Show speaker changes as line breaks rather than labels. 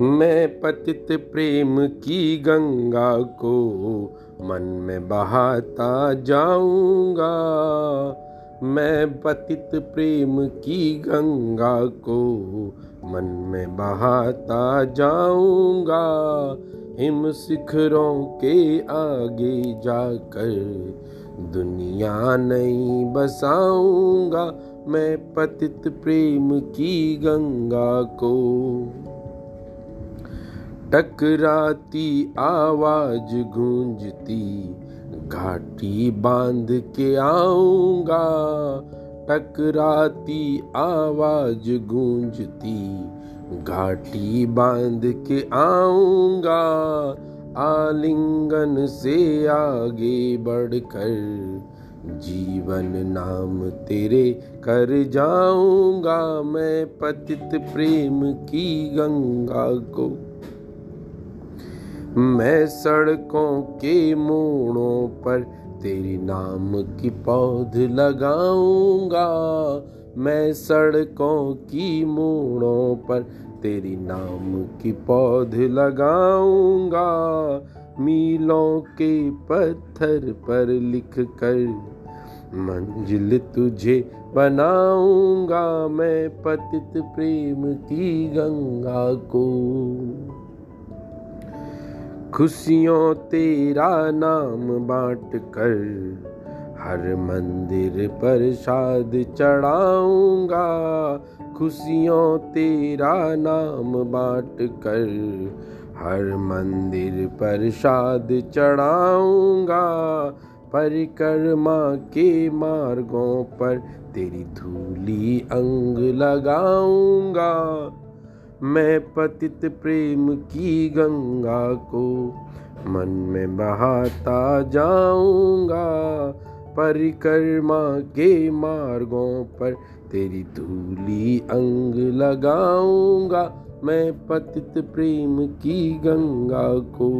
मैं पतित प्रेम की गंगा को मन में बहाता जाऊँगा। मैं पतित प्रेम की गंगा को मन में बहाता जाऊँगा। हिम शिखरों के आगे जाकर दुनिया नहीं बसाऊँगा। मैं पतित प्रेम की गंगा को टकराती आवाज़ गूंजती, घाटी बाँध के आऊँगा। टकराती आवाज़ गूंजती, घाटी बाँध के आऊँगा। आलिंगन से आगे बढ़कर, जीवन नाम तेरे कर जाऊँगा। मैं पतित प्रेम की गंगा को मैं सड़कों के मोड़ों पर तेरी नाम की पौध लगाऊँगा। मैं सड़कों की मोड़ों पर तेरी नाम की पौध लगाऊँगा। मीलों के पत्थर पर लिख कर मंजिल तुझे बनाऊँगा। मैं पतित प्रेम की गंगा को खुशियों तेरा नाम बांट कर हर मंदिर पर शाद चढ़ाऊँगा। खुशियों तेरा नाम बांट कर हर मंदिर पर शाद चढ़ाऊँगा। परिक्रमा के मार्गों पर तेरी धूली अंग लगाऊँगा। मैं पतित प्रेम की गंगा को मन में बहाता जाऊँगा, परिक्रमा के मार्गों पर तेरी धूली अंग लगाऊँगा। मैं पतित प्रेम की गंगा को